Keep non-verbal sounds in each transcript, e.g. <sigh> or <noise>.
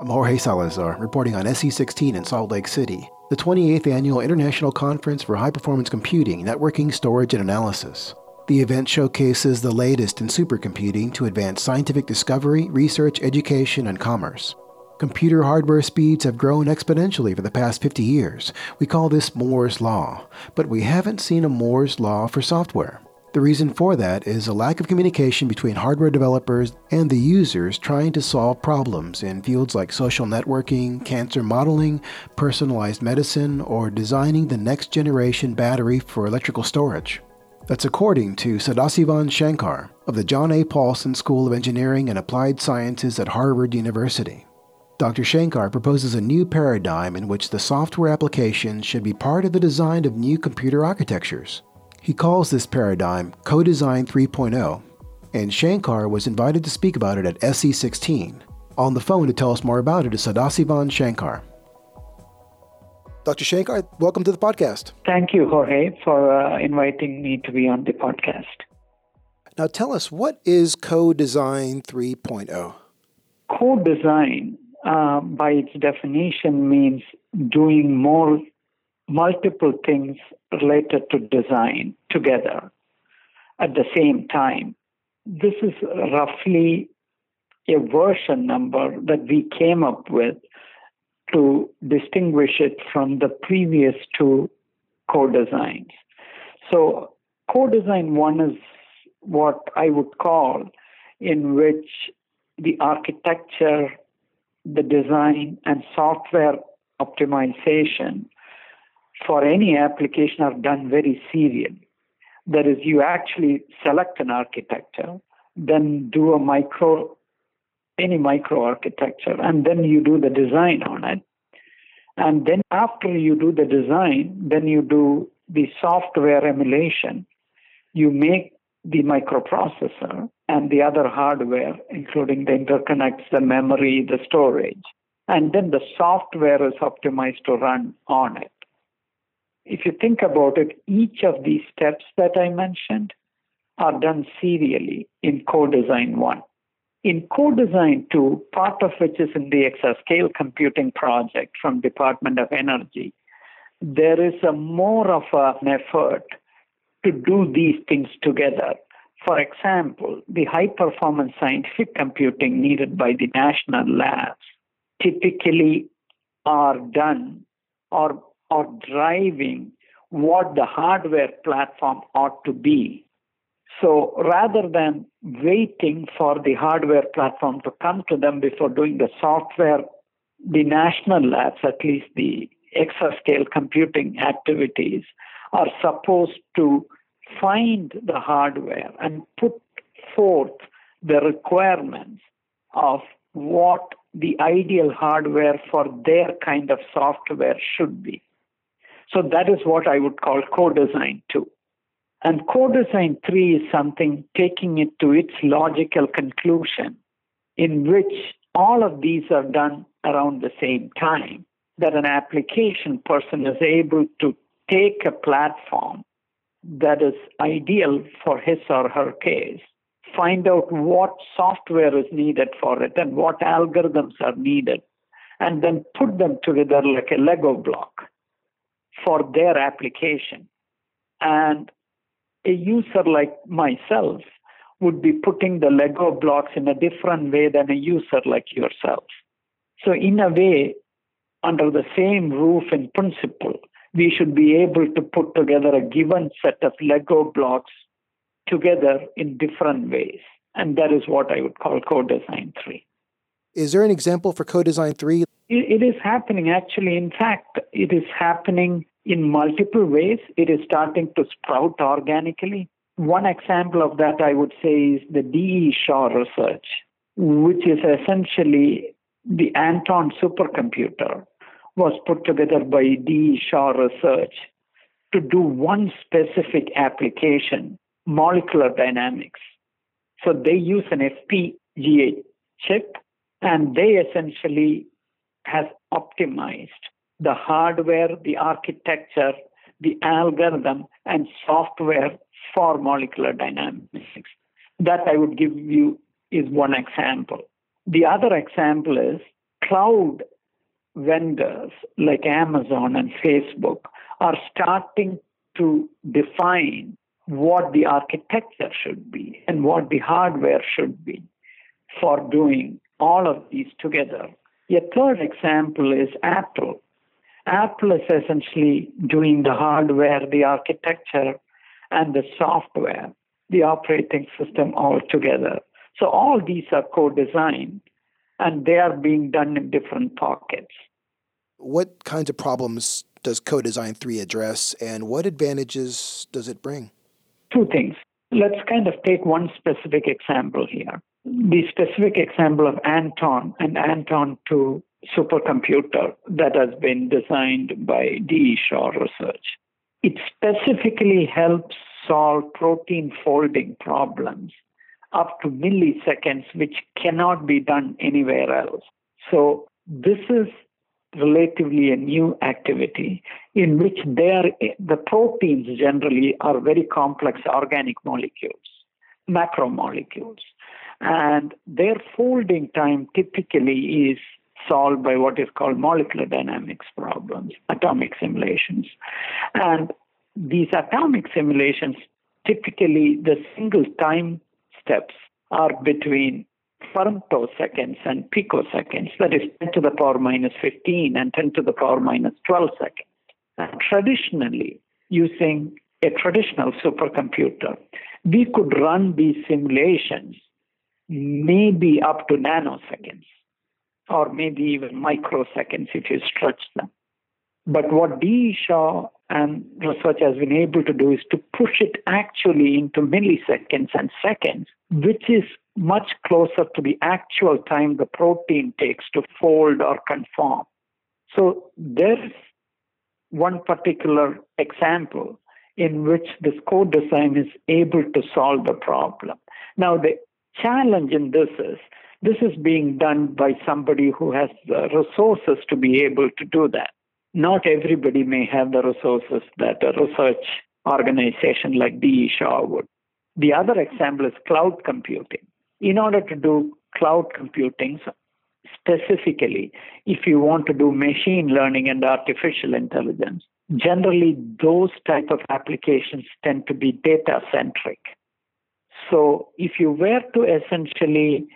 I'm Jorge Salazar, reporting on SC16 in Salt Lake City, the 28th Annual International Conference for High Performance Computing, Networking, Storage, and Analysis. The event showcases the latest in supercomputing to advance scientific discovery, research, education, and commerce. Computer hardware speeds have grown exponentially for the past 50 years. We call this Moore's Law, but we haven't seen a Moore's Law for software. The reason for that is a lack of communication between hardware developers and the users trying to solve problems in fields like social networking, cancer modeling, personalized medicine, or designing the next generation battery for electrical storage. That's according to Sadasivan Shankar of the John A. Paulson School of Engineering and Applied Sciences at Harvard University. Dr. Shankar proposes a new paradigm in which the software application should be part of the design of new computer architectures. He calls this paradigm Co-Design 3.0, and Shankar was invited to speak about it at SC16. On the phone to tell us more about it is Sadasivan Shankar. Dr. Shankar, welcome to the podcast. Thank you, Jorge, for uh, inviting me to be on the podcast. Now, tell us what is Co-Design 3.0? Co-design, uh, by its definition, means doing more multiple things related to design together at the same time. This is roughly a version number that we came up with to distinguish it from the previous two co-designs. So co-design one is what I would call in which the architecture, the design, and software optimization for any application are done very serially. That is, you actually select an architecture, then do a micro, any micro architecture, and then you do the design on it. And then after you do the design, then you do the software emulation. You make the microprocessor and the other hardware, including the interconnects, the memory, the storage. And then the software is optimized to run on it if you think about it, each of these steps that I mentioned are done serially in co-design 1. In co-design 2, part of which is in the exascale computing project from Department of Energy, there is a more of an effort to do these things together. For example, the high performance scientific computing needed by the national labs typically are done or or driving what the hardware platform ought to be. So rather than waiting for the hardware platform to come to them before doing the software, the national labs, at least the exascale computing activities, are supposed to find the hardware and put forth the requirements of what the ideal hardware for their kind of software should be. So that is what I would call co-design 2. And co-design 3 is something taking it to its logical conclusion in which all of these are done around the same time. That an application person is able to take a platform that is ideal for his or her case, find out what software is needed for it and what algorithms are needed, and then put them together like a Lego block for their application. And a user like myself would be putting the Lego blocks in a different way than a user like yourself. So, in a way, under the same roof in principle, we should be able to put together a given set of Lego blocks together in different ways. And that is what I would call co design 3. Is there an example for co design 3? It is happening actually. In fact, it is happening in multiple ways. It is starting to sprout organically. One example of that I would say is the D.E. Shaw research, which is essentially the Anton supercomputer was put together by D.E. Shaw Research to do one specific application, molecular dynamics. So they use an FPGA chip and they essentially have optimized the hardware, the architecture, the algorithm, and software for molecular dynamics. That I would give you is one example. The other example is cloud vendors like Amazon and Facebook are starting to define what the architecture should be and what the hardware should be for doing all of these together. A third example is Apple. Apple is essentially doing the hardware, the architecture, and the software, the operating system all together. So all these are co-designed and they are being done in different pockets. What kinds of problems does Co-Design 3 address and what advantages does it bring? Two things. Let's kind of take one specific example here. The specific example of Anton and Anton 2 supercomputer that has been designed by D. Shaw Research. It specifically helps solve protein folding problems up to milliseconds, which cannot be done anywhere else. So, this is relatively a new activity in which are, the proteins generally are very complex organic molecules, macromolecules. And their folding time typically is solved by what is called molecular dynamics problems, atomic simulations. And these atomic simulations, typically the single time steps are between femtoseconds and picoseconds, that is 10 to the power minus 15 and 10 to the power minus 12 seconds. And traditionally, using a traditional supercomputer, we could run these simulations maybe up to nanoseconds or maybe even microseconds if you stretch them. But what D. Shaw and research has been able to do is to push it actually into milliseconds and seconds, which is much closer to the actual time the protein takes to fold or conform. So there's one particular example in which this co-design is able to solve the problem. Now the challenge in this is this is being done by somebody who has the resources to be able to do that. Not everybody may have the resources that a research organization like DE Shaw would. The other example is cloud computing. In order to do cloud computing, specifically, if you want to do machine learning and artificial intelligence, generally those type of applications tend to be data centric. So if you were to essentially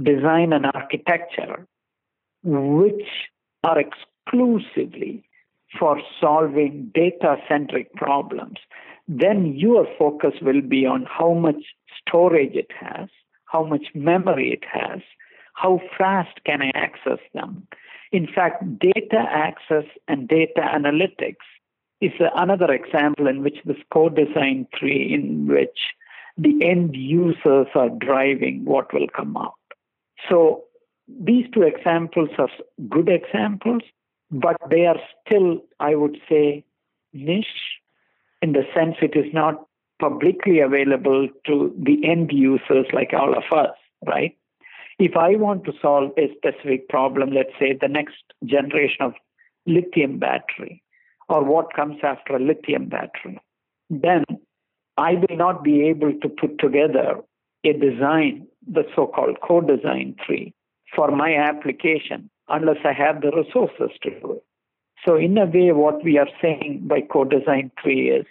design an architecture which are exclusively for solving data centric problems, then your focus will be on how much storage it has, how much memory it has, how fast can I access them. In fact, data access and data analytics is another example in which this co-design 3 in which the end users are driving what will come out. So these two examples are good examples, but they are still, I would say, niche in the sense it is not publicly available to the end users like all of us, right? If I want to solve a specific problem, let's say the next generation of lithium battery or what comes after a lithium battery, then I will not be able to put together a design, the so called co design 3, for my application unless I have the resources to do it. So, in a way, what we are saying by co design 3 is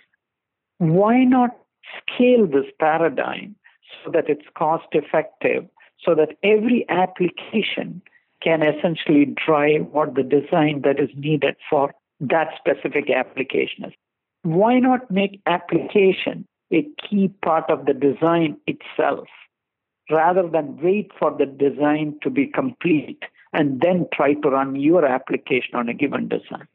why not scale this paradigm so that it's cost effective, so that every application can essentially drive what the design that is needed for that specific application is. Why not make application a key part of the design itself rather than wait for the design to be complete and then try to run your application on a given design.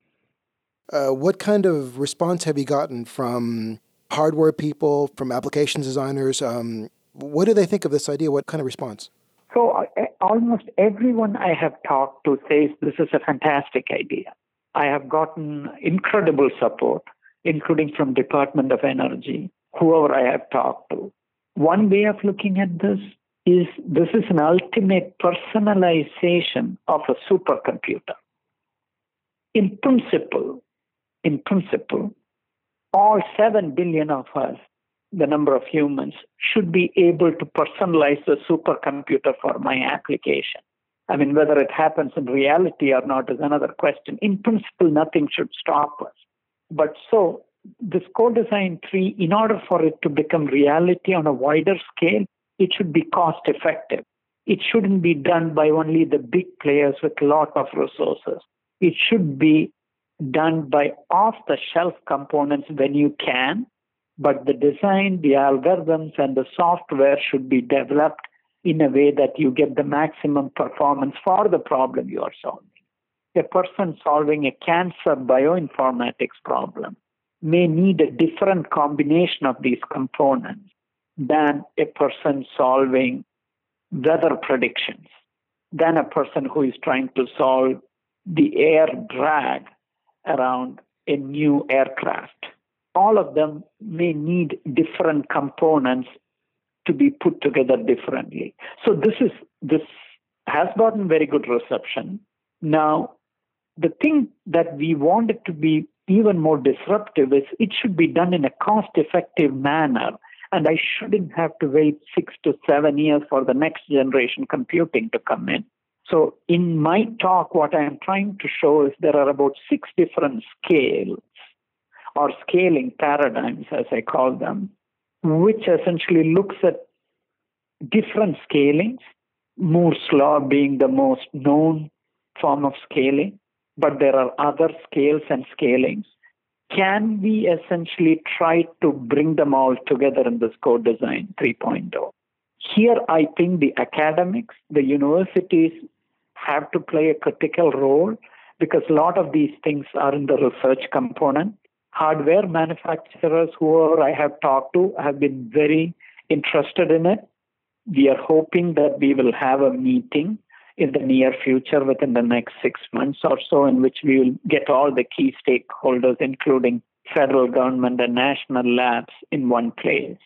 Uh, what kind of response have you gotten from hardware people, from applications designers? Um, what do they think of this idea? What kind of response? So, uh, almost everyone I have talked to says this is a fantastic idea. I have gotten incredible support, including from Department of Energy, whoever I have talked to. One way of looking at this is this is an ultimate personalization of a supercomputer. In principle, in principle, all 7 billion of us, the number of humans, should be able to personalize the supercomputer for my application. I mean, whether it happens in reality or not is another question. In principle, nothing should stop us. But so, this co-design 3, in order for it to become reality on a wider scale, it should be cost effective. It shouldn't be done by only the big players with a lot of resources. It should be done by off the shelf components when you can, but the design, the algorithms, and the software should be developed in a way that you get the maximum performance for the problem you are solving. A person solving a cancer bioinformatics problem may need a different combination of these components than a person solving weather predictions, than a person who is trying to solve the air drag around a new aircraft. All of them may need different components to be put together differently. So this is this has gotten very good reception. Now, the thing that we wanted to be even more disruptive is it should be done in a cost-effective manner, and I shouldn't have to wait six to seven years for the next generation computing to come in. So, in my talk, what I am trying to show is there are about six different scales or scaling paradigms, as I call them, which essentially looks at different scalings, Moore's law being the most known form of scaling, but there are other scales and scalings. Can we essentially try to bring them all together in this co-design 3.0? Here, I think the academics, the universities, have to play a critical role because a lot of these things are in the research component. Hardware manufacturers, who I have talked to, have been very interested in it. We are hoping that we will have a meeting in the near future within the next six months or so, in which we will get all the key stakeholders, including federal government and national labs, in one place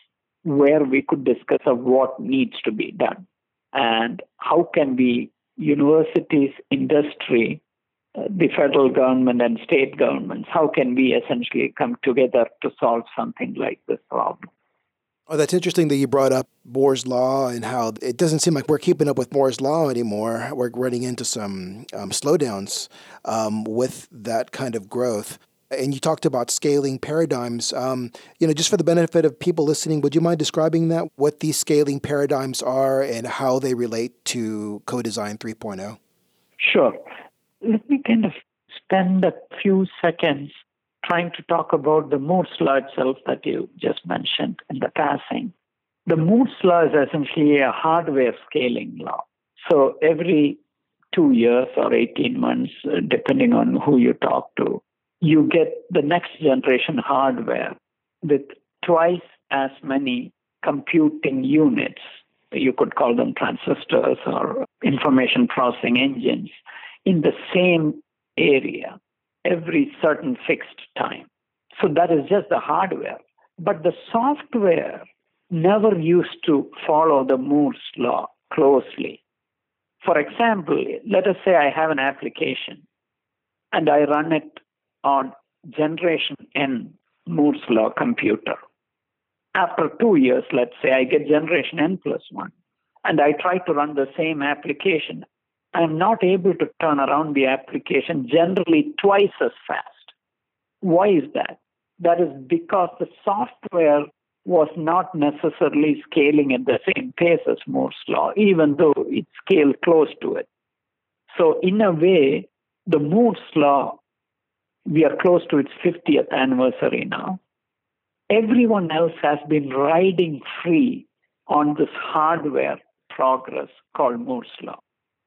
where we could discuss of what needs to be done and how can we universities, industry, uh, the federal government and state governments, how can we essentially come together to solve something like this problem? Oh, that's interesting that you brought up Moore's Law and how it doesn't seem like we're keeping up with Moore's Law anymore. We're running into some um, slowdowns um, with that kind of growth. And you talked about scaling paradigms. Um, you know, just for the benefit of people listening, would you mind describing that? What these scaling paradigms are and how they relate to Co-Design 3.0? Sure. Let me kind of spend a few seconds trying to talk about the Moore's law itself that you just mentioned in the passing. The Moore's law is essentially a hardware scaling law. So every two years or 18 months, uh, depending on who you talk to, you get the next generation hardware with twice as many computing units. You could call them transistors or information processing engines in the same area every certain fixed time. So that is just the hardware. But the software never used to follow the Moore's law closely. For example, let us say I have an application and I run it on generation N Moore's law computer. After two years, let's say I get generation N plus one, and I try to run the same application I'm not able to turn around the application generally twice as fast. Why is that? That is because the software was not necessarily scaling at the same pace as Moore's law, even though it scaled close to it. So, in a way, the Moore's law, we are close to its 50th anniversary now. Everyone else has been riding free on this hardware progress called Moore's law.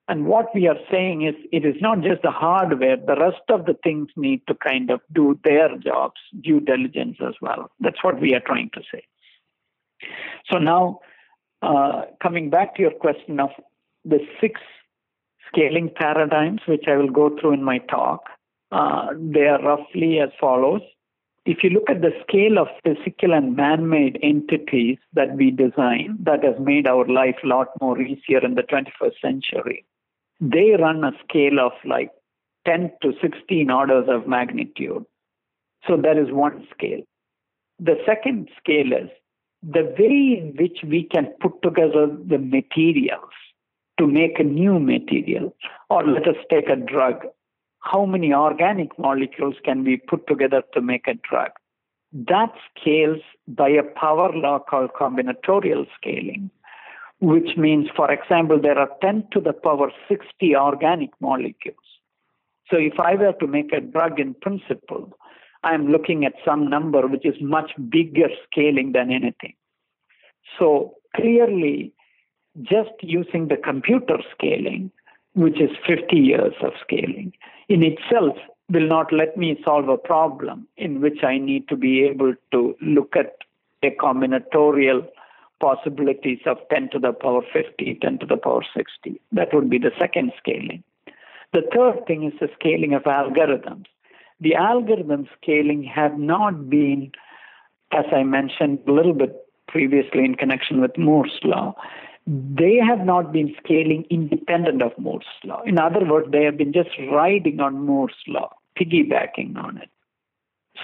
And what we are saying is it is not just the hardware, the rest of the things need to kind of do their jobs, due diligence as well. That's what we are trying to say. So now, uh, coming back to your question of the six scaling paradigms, which I will go through in my talk, uh, they are roughly as follows. If you look at the scale of physical and man made entities that we design, that has made our life a lot more easier in the 21st century they run a scale of like 10 to 16 orders of magnitude. So that is one scale. The second scale is the way in which we can put together the materials to make a new material, or let us take a drug. How many organic molecules can we put together to make a drug? That scales by a power law called combinatorial scaling, which means, for example, there are 10 to the power 60 organic molecules. So if I were to make a drug in principle, I'm looking at some number which is much bigger scaling than anything. So clearly, just using the computer scaling, which is 50 years of scaling, in itself will not let me solve a problem in which I need to be able to look at a combinatorial possibilities of 10 to the power 50, 10 to the power 60. That would be the second scaling. The third thing is the scaling of algorithms. The algorithm scaling have not been, as I mentioned a little bit previously in connection with Moore's law, they have not been scaling independent of Moore's law. In other words, they have been just riding on Moore's law, piggybacking on it.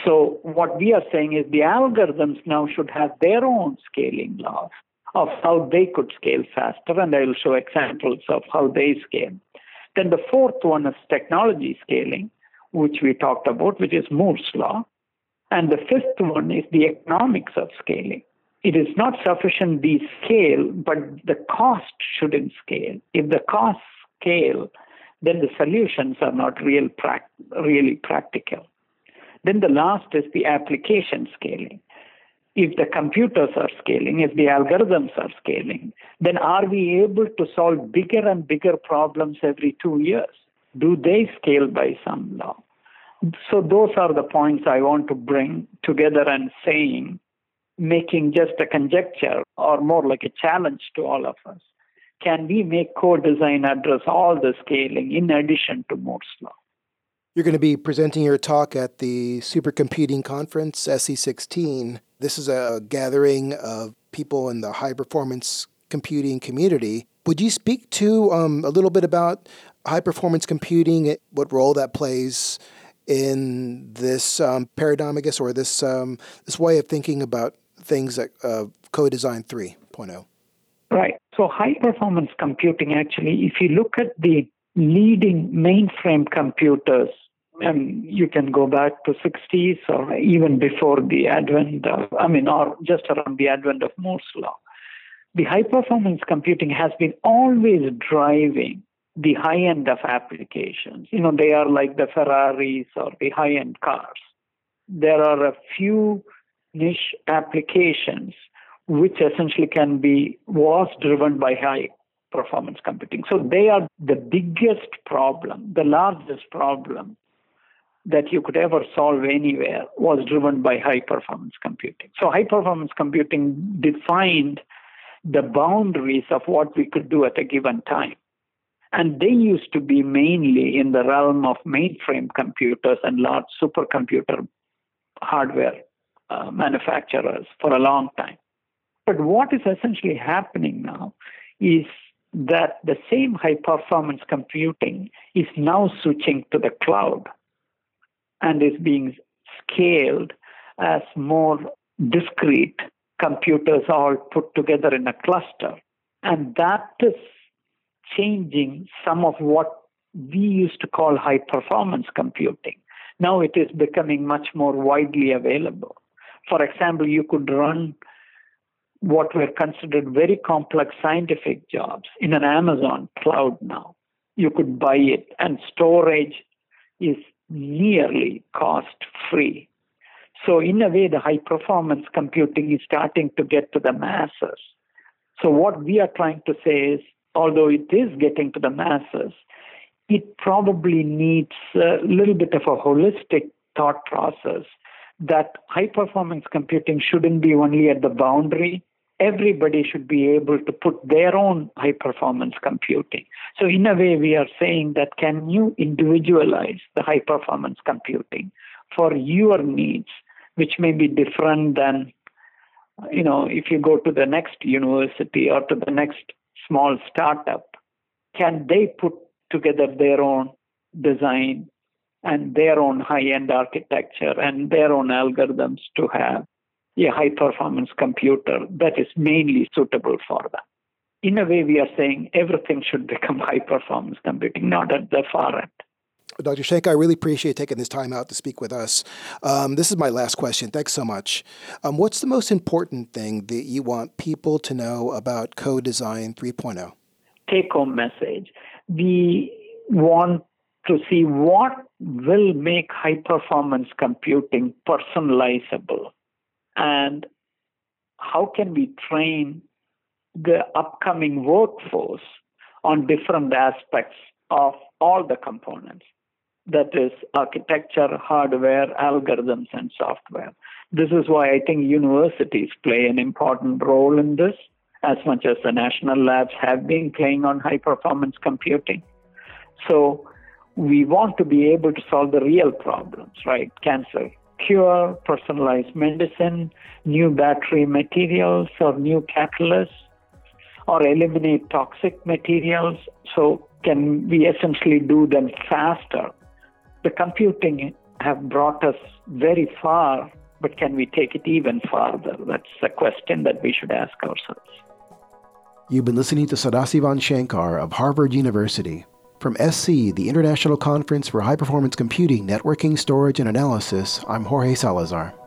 So, what we are saying is the algorithms now should have their own scaling laws of how they could scale faster, and I will show examples of how they scale. Then the fourth one is technology scaling, which we talked about, which is Moore's law. And the fifth one is the economics of scaling it is not sufficient the scale, but the cost shouldn't scale. If the costs scale, then the solutions are not real pra- really practical. Then the last is the application scaling. If the computers are scaling, if the algorithms are scaling, then are we able to solve bigger and bigger problems every two years? Do they scale by some law? So those are the points I want to bring together and saying making just a conjecture or more like a challenge to all of us. Can we make co-design address all the scaling in addition to Moore's law? You're going to be presenting your talk at the Supercomputing Conference, SC16. This is a gathering of people in the high performance computing community. Would you speak to um, a little bit about high performance computing, what role that plays in this um, paradigm, I guess, or this um, this way of thinking about things that uh, co-design 3.0 right so high performance computing actually if you look at the leading mainframe computers and you can go back to 60s or even before the advent of, I mean, or just around the advent of Moore's law. The high performance computing has been always driving the high end of applications. You know, they are like the Ferraris or the high end cars. There are a few niche applications which essentially can be was driven by high performance computing. So they are the biggest problem, the largest problem that you could ever solve anywhere was driven by high performance computing. So high performance computing defined the boundaries of what we could do at a given time. And they used to be mainly in the realm of mainframe computers and large supercomputer hardware uh, manufacturers for a long time. But what is essentially happening now is that the same high performance computing is now switching to the cloud and is being scaled as more discrete computers all put together in a cluster. And that is changing some of what we used to call high performance computing. Now it is becoming much more widely available. For example, you could run what were considered very complex scientific jobs in an Amazon cloud now. You could buy it, and storage is nearly cost free. So, in a way, the high performance computing is starting to get to the masses. So, what we are trying to say is, although it is getting to the masses, it probably needs a little bit of a holistic thought process that high performance computing shouldn't be only at the boundary. Everybody should be able to put their own high performance computing. So, in a way, we are saying that can you individualize the high performance computing for your needs, which may be different than, you know, if you go to the next university or to the next small startup, can they put together their own design and their own high end architecture and their own algorithms to have a high performance computer that is mainly suitable for them. in a way, we are saying everything should become <laughs> high performance computing, not at the far end. Dr. Shankar, I really appreciate taking this time out to speak with us. Um, this is my last question. Thanks so much. Um, what's the most important thing that you want people to know about Co-Design 3.0? Take home message. We want to see what will make high performance computing personalizable and how can we train the upcoming workforce on different aspects of all the components that is architecture, hardware, algorithms, and software. This is why I think universities play an important role in this, as much as the national labs have been playing on high performance computing. So we want to be able to solve the real problems, right? Cancer cure, personalized medicine, new battery materials or new catalysts, or eliminate toxic materials. So can we essentially do them faster the computing have brought us very far, but can we take it even farther? That's a question that we should ask ourselves. You've been listening to Sadasivan Shankar of Harvard University. From SC, the International Conference for High Performance Computing, Networking, Storage, and Analysis, I'm Jorge Salazar.